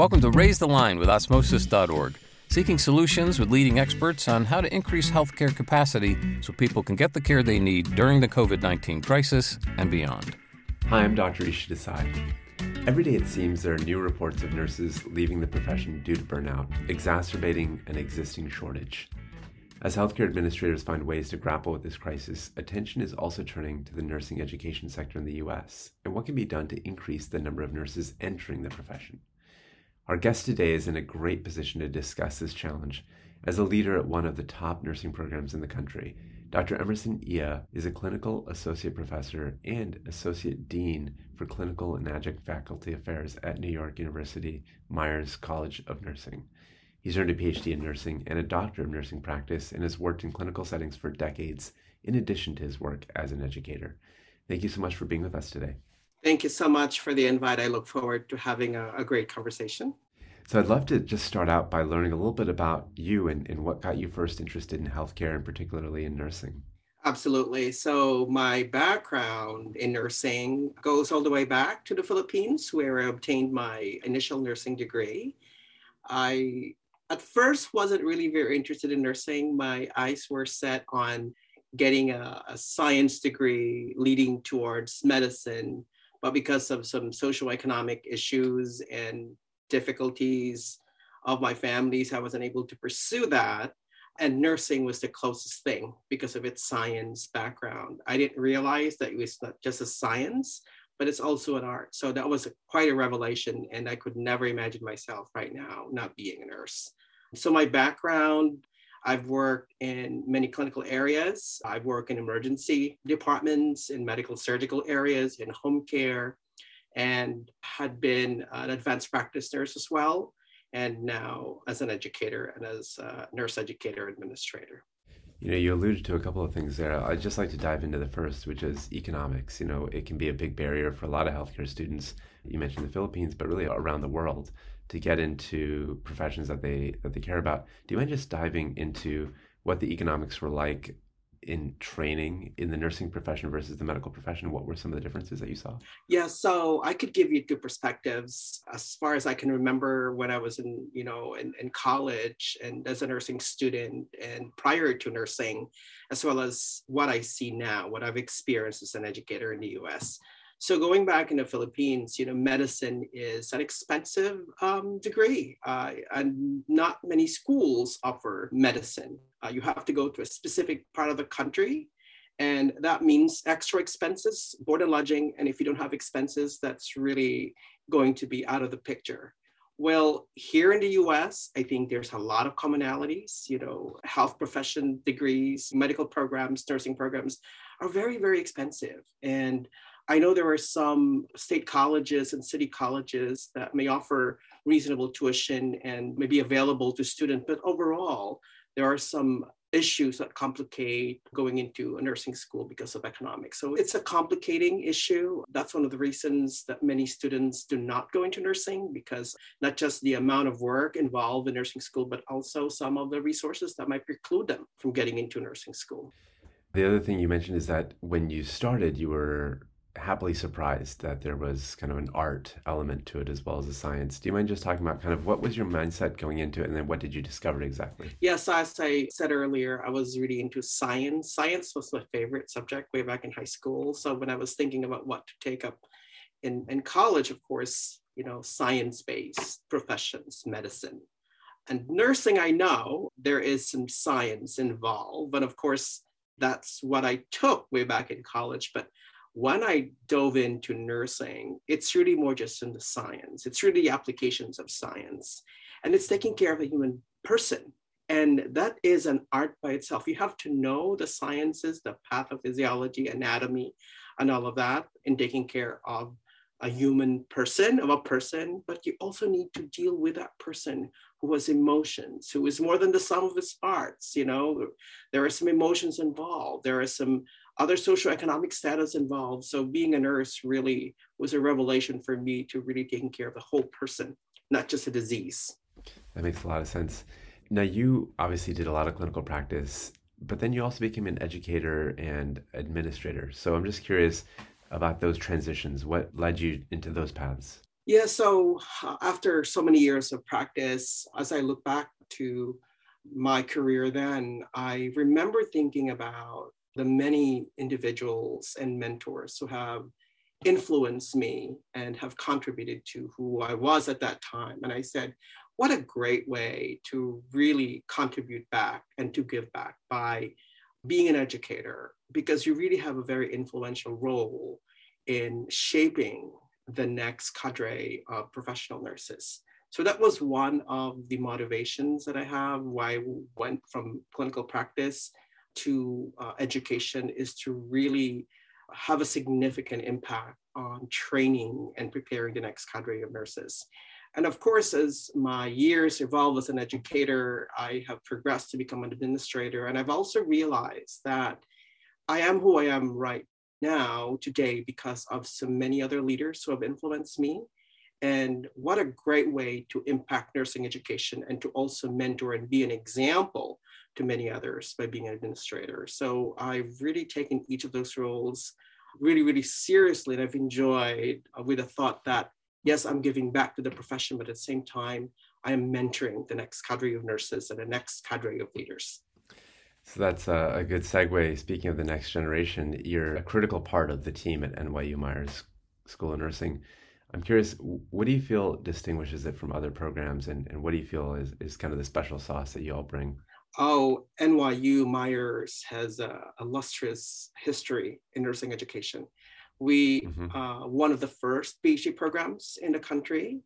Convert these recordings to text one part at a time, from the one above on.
Welcome to Raise the Line with Osmosis.org, seeking solutions with leading experts on how to increase healthcare capacity so people can get the care they need during the COVID 19 crisis and beyond. Hi, I'm Dr. Rishi Desai. Every day it seems there are new reports of nurses leaving the profession due to burnout, exacerbating an existing shortage. As healthcare administrators find ways to grapple with this crisis, attention is also turning to the nursing education sector in the US and what can be done to increase the number of nurses entering the profession. Our guest today is in a great position to discuss this challenge. As a leader at one of the top nursing programs in the country, Dr. Emerson Ea is a clinical associate professor and associate dean for clinical and adjunct faculty affairs at New York University Meyers College of Nursing. He's earned a PhD in nursing and a doctor of nursing practice and has worked in clinical settings for decades, in addition to his work as an educator. Thank you so much for being with us today. Thank you so much for the invite. I look forward to having a, a great conversation. So I'd love to just start out by learning a little bit about you and, and what got you first interested in healthcare and particularly in nursing. Absolutely. So my background in nursing goes all the way back to the Philippines, where I obtained my initial nursing degree. I at first wasn't really very interested in nursing. My eyes were set on getting a, a science degree leading towards medicine, but because of some socioeconomic issues and difficulties of my families, I wasn't able to pursue that. And nursing was the closest thing because of its science background. I didn't realize that it was not just a science, but it's also an art. So that was a, quite a revelation. And I could never imagine myself right now not being a nurse. So, my background I've worked in many clinical areas. I've worked in emergency departments, in medical surgical areas, in home care, and had been an advanced practice nurse as well, and now as an educator and as a nurse educator administrator. You know, you alluded to a couple of things there. I'd just like to dive into the first, which is economics. You know, it can be a big barrier for a lot of healthcare students. You mentioned the Philippines, but really around the world to get into professions that they that they care about. Do you mind just diving into what the economics were like in training in the nursing profession versus the medical profession? What were some of the differences that you saw? Yeah, so I could give you two perspectives as far as I can remember when I was in, you know, in, in college and as a nursing student and prior to nursing, as well as what I see now, what I've experienced as an educator in the US. So going back in the Philippines, you know, medicine is an expensive um, degree, uh, and not many schools offer medicine. Uh, you have to go to a specific part of the country, and that means extra expenses, board and lodging. And if you don't have expenses, that's really going to be out of the picture. Well, here in the US, I think there's a lot of commonalities. You know, health profession degrees, medical programs, nursing programs are very, very expensive. And I know there are some state colleges and city colleges that may offer reasonable tuition and may be available to students, but overall, there are some issues that complicate going into a nursing school because of economics. So it's a complicating issue. That's one of the reasons that many students do not go into nursing because not just the amount of work involved in nursing school, but also some of the resources that might preclude them from getting into nursing school. The other thing you mentioned is that when you started, you were happily surprised that there was kind of an art element to it as well as a science. Do you mind just talking about kind of what was your mindset going into it and then what did you discover exactly? Yes, as I said earlier, I was really into science. Science was my favorite subject way back in high school. So when I was thinking about what to take up in, in college, of course, you know, science-based professions, medicine. And nursing, I know there is some science involved, but of course, that's what I took way back in college. But when I dove into nursing, it's really more just in the science. It's really applications of science. And it's taking care of a human person. And that is an art by itself. You have to know the sciences, the pathophysiology, anatomy, and all of that in taking care of a human person, of a person, but you also need to deal with that person who has emotions, who is more than the sum of his parts. You know, there are some emotions involved. There are some other socioeconomic status involved. So being a nurse really was a revelation for me to really taking care of the whole person, not just a disease. That makes a lot of sense. Now, you obviously did a lot of clinical practice, but then you also became an educator and administrator. So I'm just curious about those transitions. What led you into those paths? Yeah, so uh, after so many years of practice, as I look back to my career then, I remember thinking about the many individuals and mentors who have influenced me and have contributed to who I was at that time. And I said, what a great way to really contribute back and to give back by being an educator, because you really have a very influential role in shaping the next cadre of professional nurses. So that was one of the motivations that I have why I went from clinical practice to uh, education is to really have a significant impact on training and preparing the next cadre of nurses. And of course, as my years evolve as an educator, I have progressed to become an administrator. And I've also realized that I am who I am right now today because of so many other leaders who have influenced me and what a great way to impact nursing education and to also mentor and be an example to many others by being an administrator. So I've really taken each of those roles really, really seriously. And I've enjoyed uh, with the thought that, yes, I'm giving back to the profession, but at the same time, I am mentoring the next cadre of nurses and the next cadre of leaders. So that's a, a good segue. Speaking of the next generation, you're a critical part of the team at NYU Meyers School of Nursing. I'm curious, what do you feel distinguishes it from other programs, and, and what do you feel is, is kind of the special sauce that you all bring? Oh, NYU Meyers has a illustrious history in nursing education. We mm-hmm. uh, one of the first PhD programs in the country,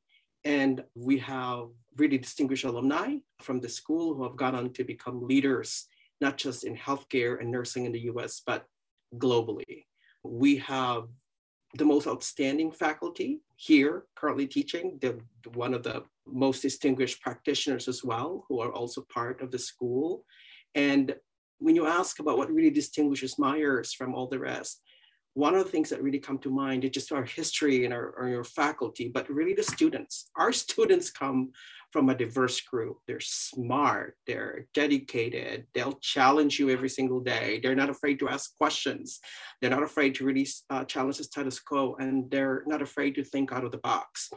and we have really distinguished alumni from the school who have gone on to become leaders, not just in healthcare and nursing in the U.S. but globally. We have the most outstanding faculty here currently teaching, one of the most distinguished practitioners as well, who are also part of the school. And when you ask about what really distinguishes Meyers from all the rest, one of the things that really come to mind is just our history and our, our faculty, but really the students. Our students come from a diverse group. They're smart, they're dedicated, they'll challenge you every single day. They're not afraid to ask questions. They're not afraid to really uh, challenge the status quo, and they're not afraid to think out of the box.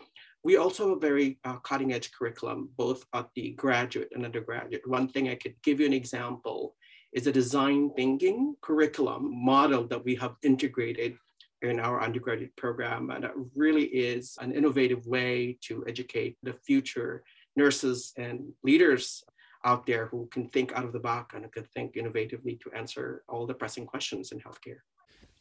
We also have a very uh, cutting edge curriculum, both at the graduate and undergraduate. One thing I could give you an example is a design thinking curriculum model that we have integrated in our undergraduate program. And it really is an innovative way to educate the future nurses and leaders out there who can think out of the box and can think innovatively to answer all the pressing questions in healthcare.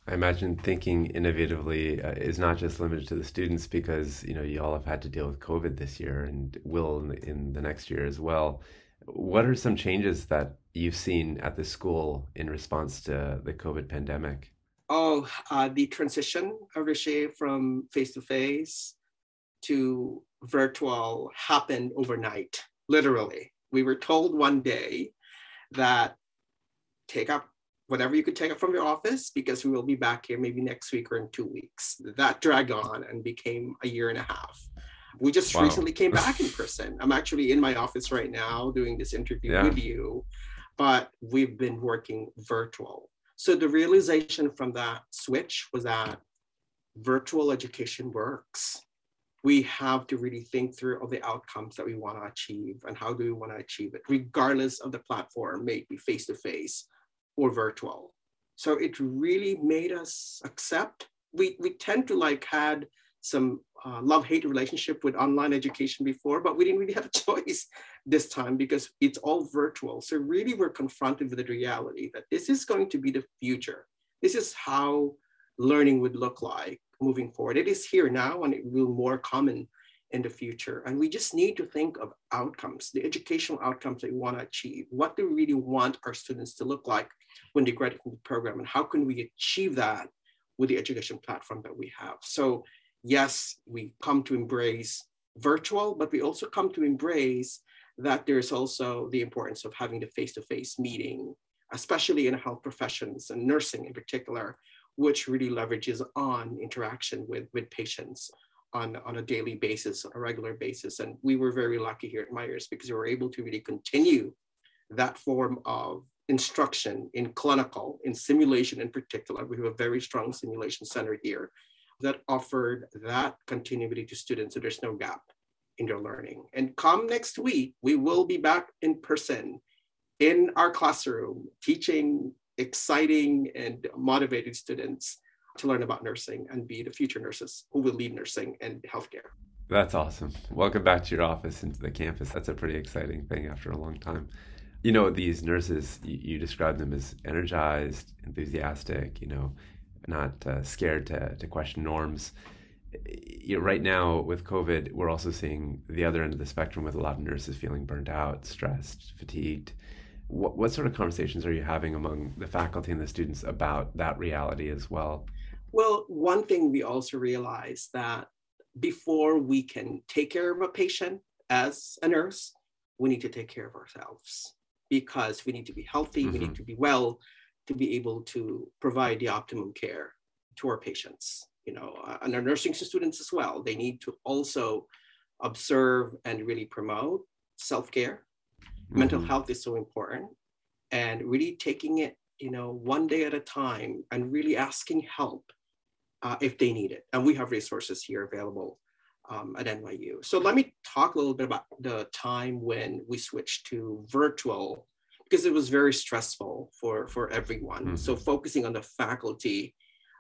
I imagine thinking innovatively uh, is not just limited to the students because you know you all have had to deal with COVID this year and will in in the next year as well. What are some changes that you've seen at the school in response to the COVID pandemic? Oh, uh, the transition Rishi from face to face to virtual happened overnight, literally. We were told one day that take up whatever you could take up from your office because we will be back here maybe next week or in two weeks. That dragged on and became a year and a half. We just wow. recently came back in person. I'm actually in my office right now doing this interview yeah. with you, but we've been working virtual. So the realization from that switch was that virtual education works. We have to really think through all the outcomes that we want to achieve and how do we want to achieve it, regardless of the platform, maybe face to face or virtual. So it really made us accept. We, we tend to like had some uh, love-hate relationship with online education before, but we didn't really have a choice this time because it's all virtual. So really we're confronted with the reality that this is going to be the future. This is how learning would look like moving forward. It is here now and it will more common in the future. And we just need to think of outcomes, the educational outcomes that we want to achieve. What do we really want our students to look like when they graduate from the program? And how can we achieve that with the education platform that we have? So yes, we come to embrace virtual, but we also come to embrace that there's also the importance of having the face-to-face meeting, especially in health professions and nursing in particular, which really leverages on interaction with, with patients on, on a daily basis, on a regular basis. And we were very lucky here at Meyers because we were able to really continue that form of instruction in clinical, in simulation in particular. We have a very strong simulation center here that offered that continuity to students so there's no gap in their learning. And come next week, we will be back in person in our classroom teaching exciting and motivated students to learn about nursing and be the future nurses who will lead nursing and healthcare. That's awesome. Welcome back to your office and to the campus. That's a pretty exciting thing after a long time. You know, these nurses, you, you describe them as energized, enthusiastic, you know, not uh, scared to, to question norms. You know, right now with COVID, we're also seeing the other end of the spectrum with a lot of nurses feeling burnt out, stressed, fatigued. What, what sort of conversations are you having among the faculty and the students about that reality as well? Well, one thing we also realize that before we can take care of a patient as a nurse, we need to take care of ourselves because we need to be healthy, mm-hmm. we need mm-hmm. to be well to be able to provide the optimum care to our patients. You know, uh, and our nursing students as well. They need to also observe and really promote self-care. Mm-hmm. Mental health is so important, and really taking it, you know, one day at a time, and really asking help uh, if they need it. And we have resources here available um, at NYU. So let me talk a little bit about the time when we switched to virtual because it was very stressful for, for everyone. Mm-hmm. So focusing on the faculty,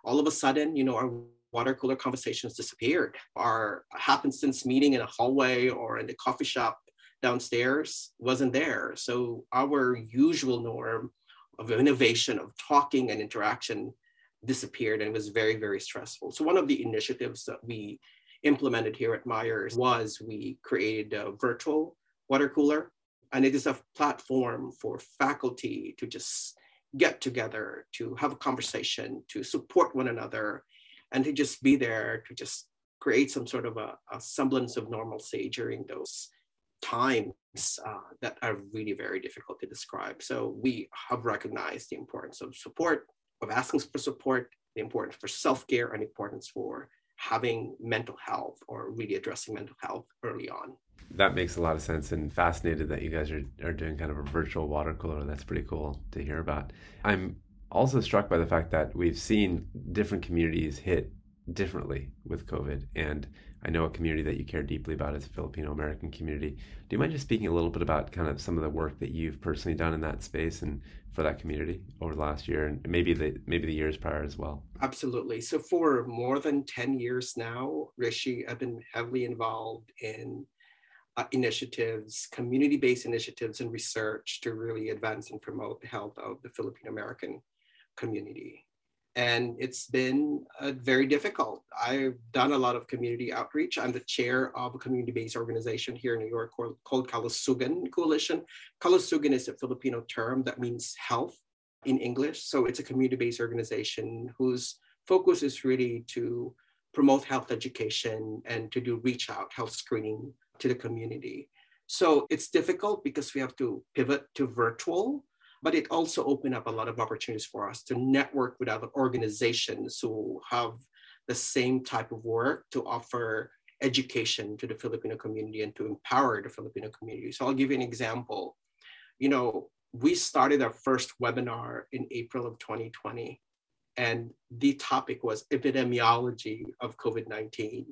all of a sudden, you know, our water cooler conversations disappeared. Our happenstance meeting in a hallway or in the coffee shop downstairs wasn't there. So our usual norm of innovation, of talking and interaction disappeared and was very, very stressful. So one of the initiatives that we implemented here at Meyers was we created a virtual water cooler. And it is a platform for faculty to just get together, to have a conversation, to support one another, and to just be there to just create some sort of a, a semblance of normalcy during those times uh, that are really very difficult to describe. So we have recognized the importance of support of asking for support, the importance for self-care, and importance for having mental health or really addressing mental health early on. That makes a lot of sense and fascinated that you guys are, are doing kind of a virtual water cooler. That's pretty cool to hear about. I'm also struck by the fact that we've seen different communities hit differently with COVID. And I know a community that you care deeply about is the Filipino American community. Do you mind just speaking a little bit about kind of some of the work that you've personally done in that space and for that community over the last year and maybe the maybe the years prior as well? Absolutely. So for more than 10 years now, Rishi, I've been heavily involved in uh, initiatives, community-based initiatives and research to really advance and promote the health of the Filipino American community and it's been uh, very difficult. I've done a lot of community outreach. I'm the chair of a community-based organization here in New York called, called Kalusugan Coalition. Kalusugan is a Filipino term that means health in English. So it's a community-based organization whose focus is really to promote health education and to do reach out health screening to the community. So it's difficult because we have to pivot to virtual but it also opened up a lot of opportunities for us to network with other organizations who have the same type of work to offer education to the Filipino community and to empower the Filipino community. So I'll give you an example. You know, we started our first webinar in April of 2020, and the topic was epidemiology of COVID-19.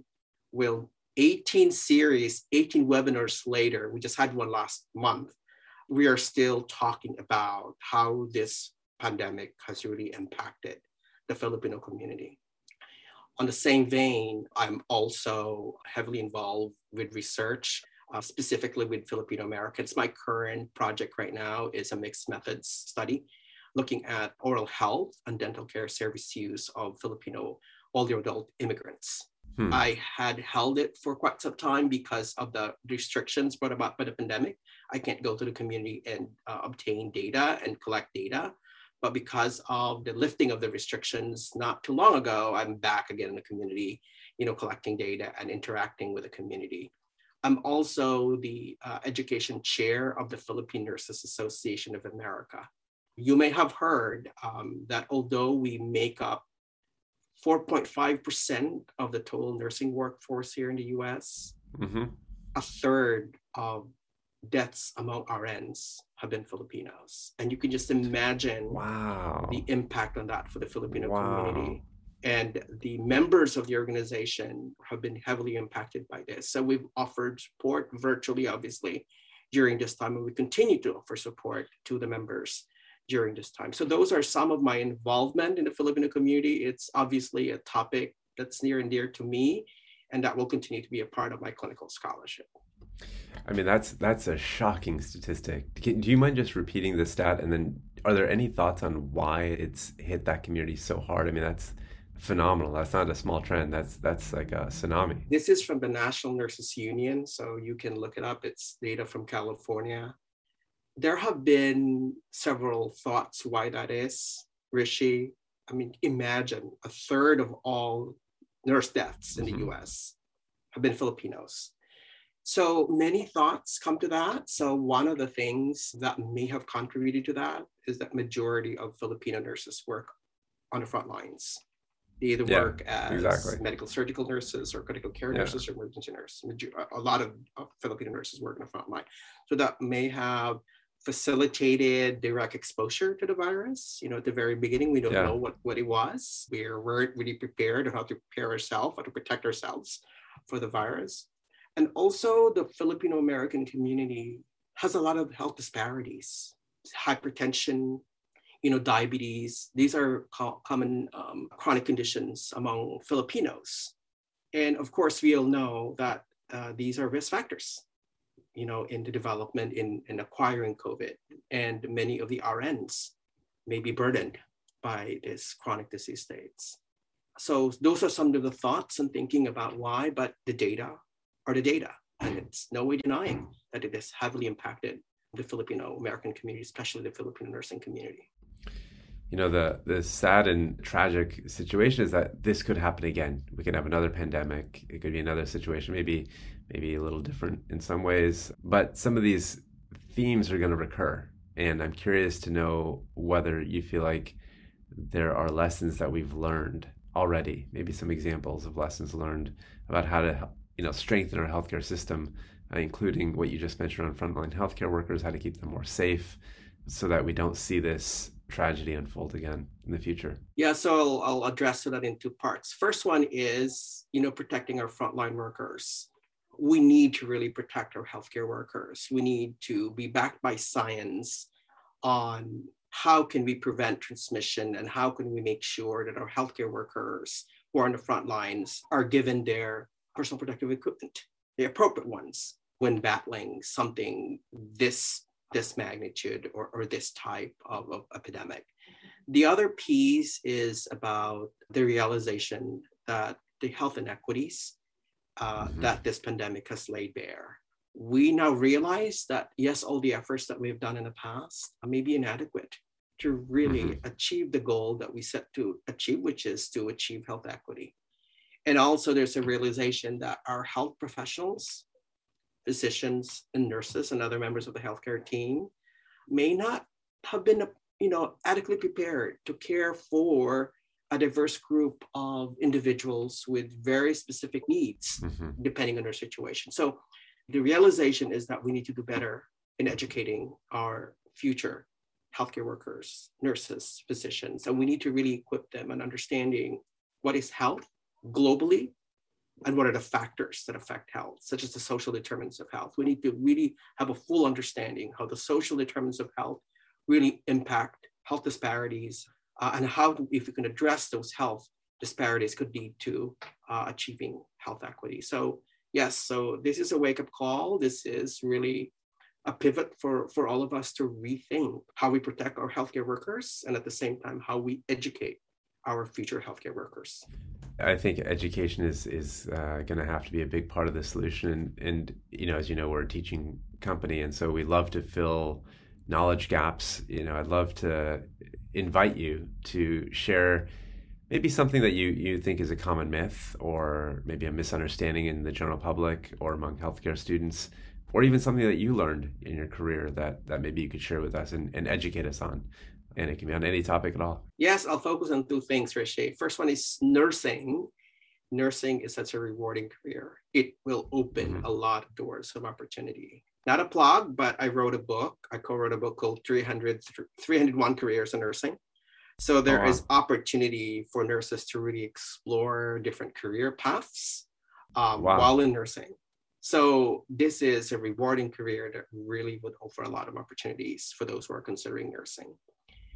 Well, 18 series, 18 webinars later, we just had one last month we are still talking about how this pandemic has really impacted the Filipino community. On the same vein, I'm also heavily involved with research, uh, specifically with Filipino Americans. My current project right now is a mixed methods study looking at oral health and dental care service use of Filipino older adult immigrants. Hmm. I had held it for quite some time because of the restrictions brought about by the pandemic. I can't go to the community and uh, obtain data and collect data. But because of the lifting of the restrictions not too long ago, I'm back again in the community, you know, collecting data and interacting with the community. I'm also the uh, education chair of the Philippine Nurses Association of America. You may have heard um, that although we make up 4.5% of the total nursing workforce here in the US. Mm-hmm. A third of deaths among RNs have been Filipinos. And you can just imagine wow. the impact on that for the Filipino wow. community. And the members of the organization have been heavily impacted by this. So we've offered support virtually, obviously, during this time, and we continue to offer support to the members during this time. So those are some of my involvement in the Filipino community. It's obviously a topic that's near and dear to me, and that will continue to be a part of my clinical scholarship. I mean, that's that's a shocking statistic. Do you mind just repeating the stat, and then are there any thoughts on why it's hit that community so hard? I mean, that's phenomenal. That's not a small trend. That's that's like a tsunami. This is from the National Nurses Union, so you can look it up. It's data from California. There have been several thoughts why that is. Rishi, I mean, imagine a third of all nurse deaths in mm-hmm. the U.S. have been Filipinos. So many thoughts come to that. So one of the things that may have contributed to that is that majority of Filipino nurses work on the front lines. They either yeah, work as exactly. medical surgical nurses or critical care yeah. nurses or emergency nurses. A lot of, of Filipino nurses work on the front line. So that may have facilitated direct exposure to the virus. You know, at the very beginning, we don't yeah. know what, what it was. We weren't really prepared on how to prepare ourselves, how to protect ourselves for the virus. And also the Filipino American community has a lot of health disparities, hypertension, you know, diabetes. These are co- common um, chronic conditions among Filipinos. And of course, we all know that uh, these are risk factors, you know, in the development in, in acquiring COVID. And many of the RNs may be burdened by this chronic disease states. So those are some of the thoughts and thinking about why, but the data are the data. And it's no way denying that it has heavily impacted the Filipino American community, especially the Filipino nursing community. You know, the the sad and tragic situation is that this could happen again. We could have another pandemic. It could be another situation, maybe maybe a little different in some ways. But some of these themes are going to recur. And I'm curious to know whether you feel like there are lessons that we've learned already, maybe some examples of lessons learned about how to you know strengthen our healthcare system, uh, including what you just mentioned on frontline healthcare workers, how to keep them more safe, so that we don't see this tragedy unfold again in the future? Yeah, so I'll, I'll address that in two parts. First one is you know protecting our frontline workers. We need to really protect our healthcare workers. We need to be backed by science on how can we prevent transmission and how can we make sure that our healthcare workers who are on the front lines are given their personal protective equipment, the appropriate ones when battling something this this magnitude or, or this type of, of epidemic. The other piece is about the realization that the health inequities uh, mm-hmm. that this pandemic has laid bare. We now realize that, yes, all the efforts that we've done in the past may be inadequate to really mm-hmm. achieve the goal that we set to achieve, which is to achieve health equity. And also there's a realization that our health professionals, physicians and nurses and other members of the healthcare team may not have been you know, adequately prepared to care for a diverse group of individuals with very specific needs, mm-hmm. depending on their situation. So the realization is that we need to do better in educating our future healthcare workers, nurses, physicians, and we need to really equip them in understanding what is health globally and what are the factors that affect health, such as the social determinants of health. We need to really have a full understanding how the social determinants of health really impact health disparities uh, and how, if we can address those health disparities, could lead to uh, achieving health equity. So, yes, so this is a wake up call. This is really a pivot for, for all of us to rethink how we protect our healthcare workers and at the same time, how we educate our future healthcare workers. I think education is is uh, going to have to be a big part of the solution, and, and you know, as you know, we're a teaching company, and so we love to fill knowledge gaps. You know, I'd love to invite you to share maybe something that you you think is a common myth, or maybe a misunderstanding in the general public or among healthcare students, or even something that you learned in your career that that maybe you could share with us and, and educate us on and it can be on any topic at all. Yes, I'll focus on two things, Rishi. First one is nursing. Nursing is such a rewarding career. It will open mm-hmm. a lot of doors of opportunity. Not a plug, but I wrote a book. I co-wrote a book called 300, 301 Careers in Nursing. So there Oh, wow. is opportunity for nurses to really explore different career paths um, Wow. while in nursing. So this is a rewarding career that really would offer a lot of opportunities for those who are considering nursing.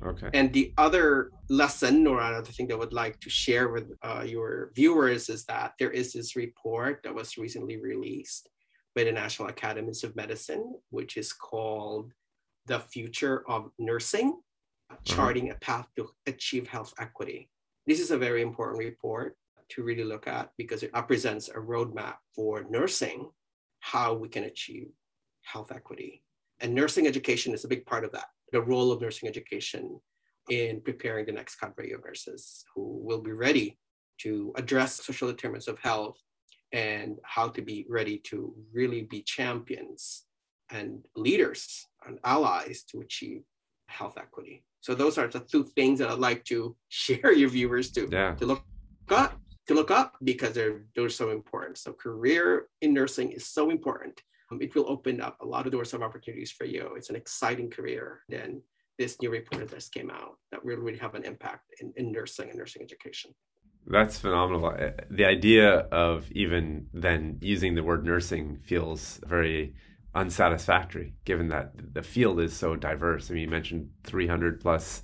Okay. And the other lesson or another thing that I would like to share with uh, your viewers is that there is this report that was recently released by the National Academies of Medicine, which is called The Future of Nursing, mm-hmm. Charting a Path to Achieve Health Equity. This is a very important report to really look at because it represents a roadmap for nursing, how we can achieve health equity. And nursing education is a big part of that the role of nursing education in preparing the next cadre of nurses who will be ready to address social determinants of health and how to be ready to really be champions and leaders and allies to achieve health equity. So those are the two things that I'd like to share your viewers to, Yeah. to look up to look up because they're they're so important. So career in nursing is so important um, it will open up a lot of doors of opportunities for you. It's an exciting career. Then this new report that just came out that will really have an impact in, in nursing and nursing education. That's phenomenal. Uh, The idea of even then using the word nursing feels very unsatisfactory given that the field is so diverse. I mean, you mentioned 300 plus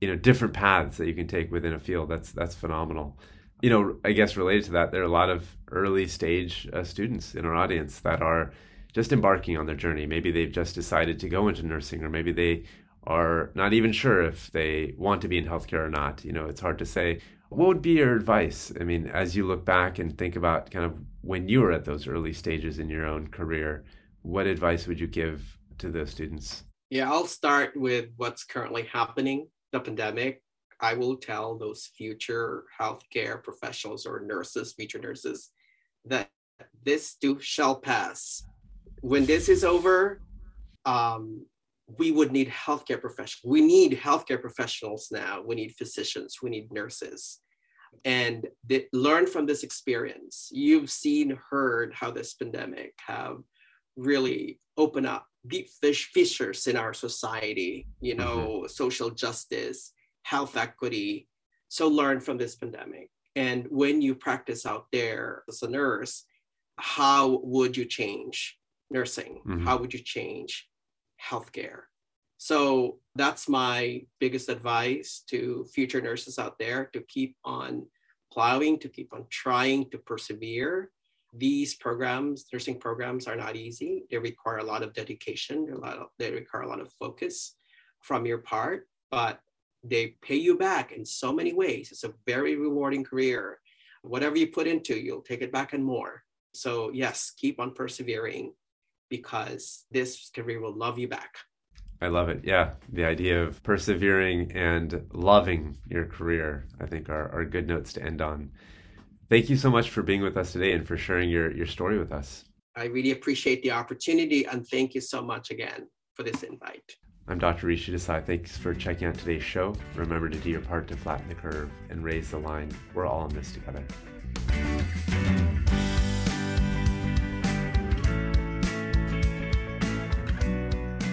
you know different paths that you can take within a field. That's that's phenomenal. You know, I guess related to that, there are a lot of early stage uh, students in our audience that are just embarking on their journey. Maybe they've just decided to go into nursing, or maybe they are not even sure if they want to be in healthcare or not. You know, it's hard to say. What would be your advice? I mean, as you look back and think about kind of when you were at those early stages in your own career, what advice would you give to those students? Yeah, I'll start with what's currently happening, the pandemic. I will tell those future healthcare professionals or nurses, future nurses, that this too shall pass. When this is over, um, we would need healthcare professionals. We need healthcare professionals now. We need physicians. We need nurses. And they learn from this experience. You've seen, heard how this pandemic have really opened up deep fish fissures in our society. You know, social justice, health equity. So learn from this pandemic. And when you practice out there as a nurse, how would you change nursing? Mhm. How would you change healthcare? So that's my biggest advice to future nurses out there to keep on plowing, to keep on trying to persevere. These programs, nursing programs, are not easy. They require a lot of dedication, a lot of, they require a lot of focus from your part, but they pay you back in so many ways. It's a very rewarding career. Whatever you put into, you'll take it back and more. So, yes, keep on persevering because this career will love you back. I love it. Yeah. The idea of persevering and loving your career, I think, are, are good notes to end on. Thank you so much for being with us today and for sharing your, your story with us. I really appreciate the opportunity and thank you so much again for this invite. I'm Dr. Rishi Desai. Thanks for checking out today's show. Remember to do your part to flatten the curve and raise the line. We're all in this together.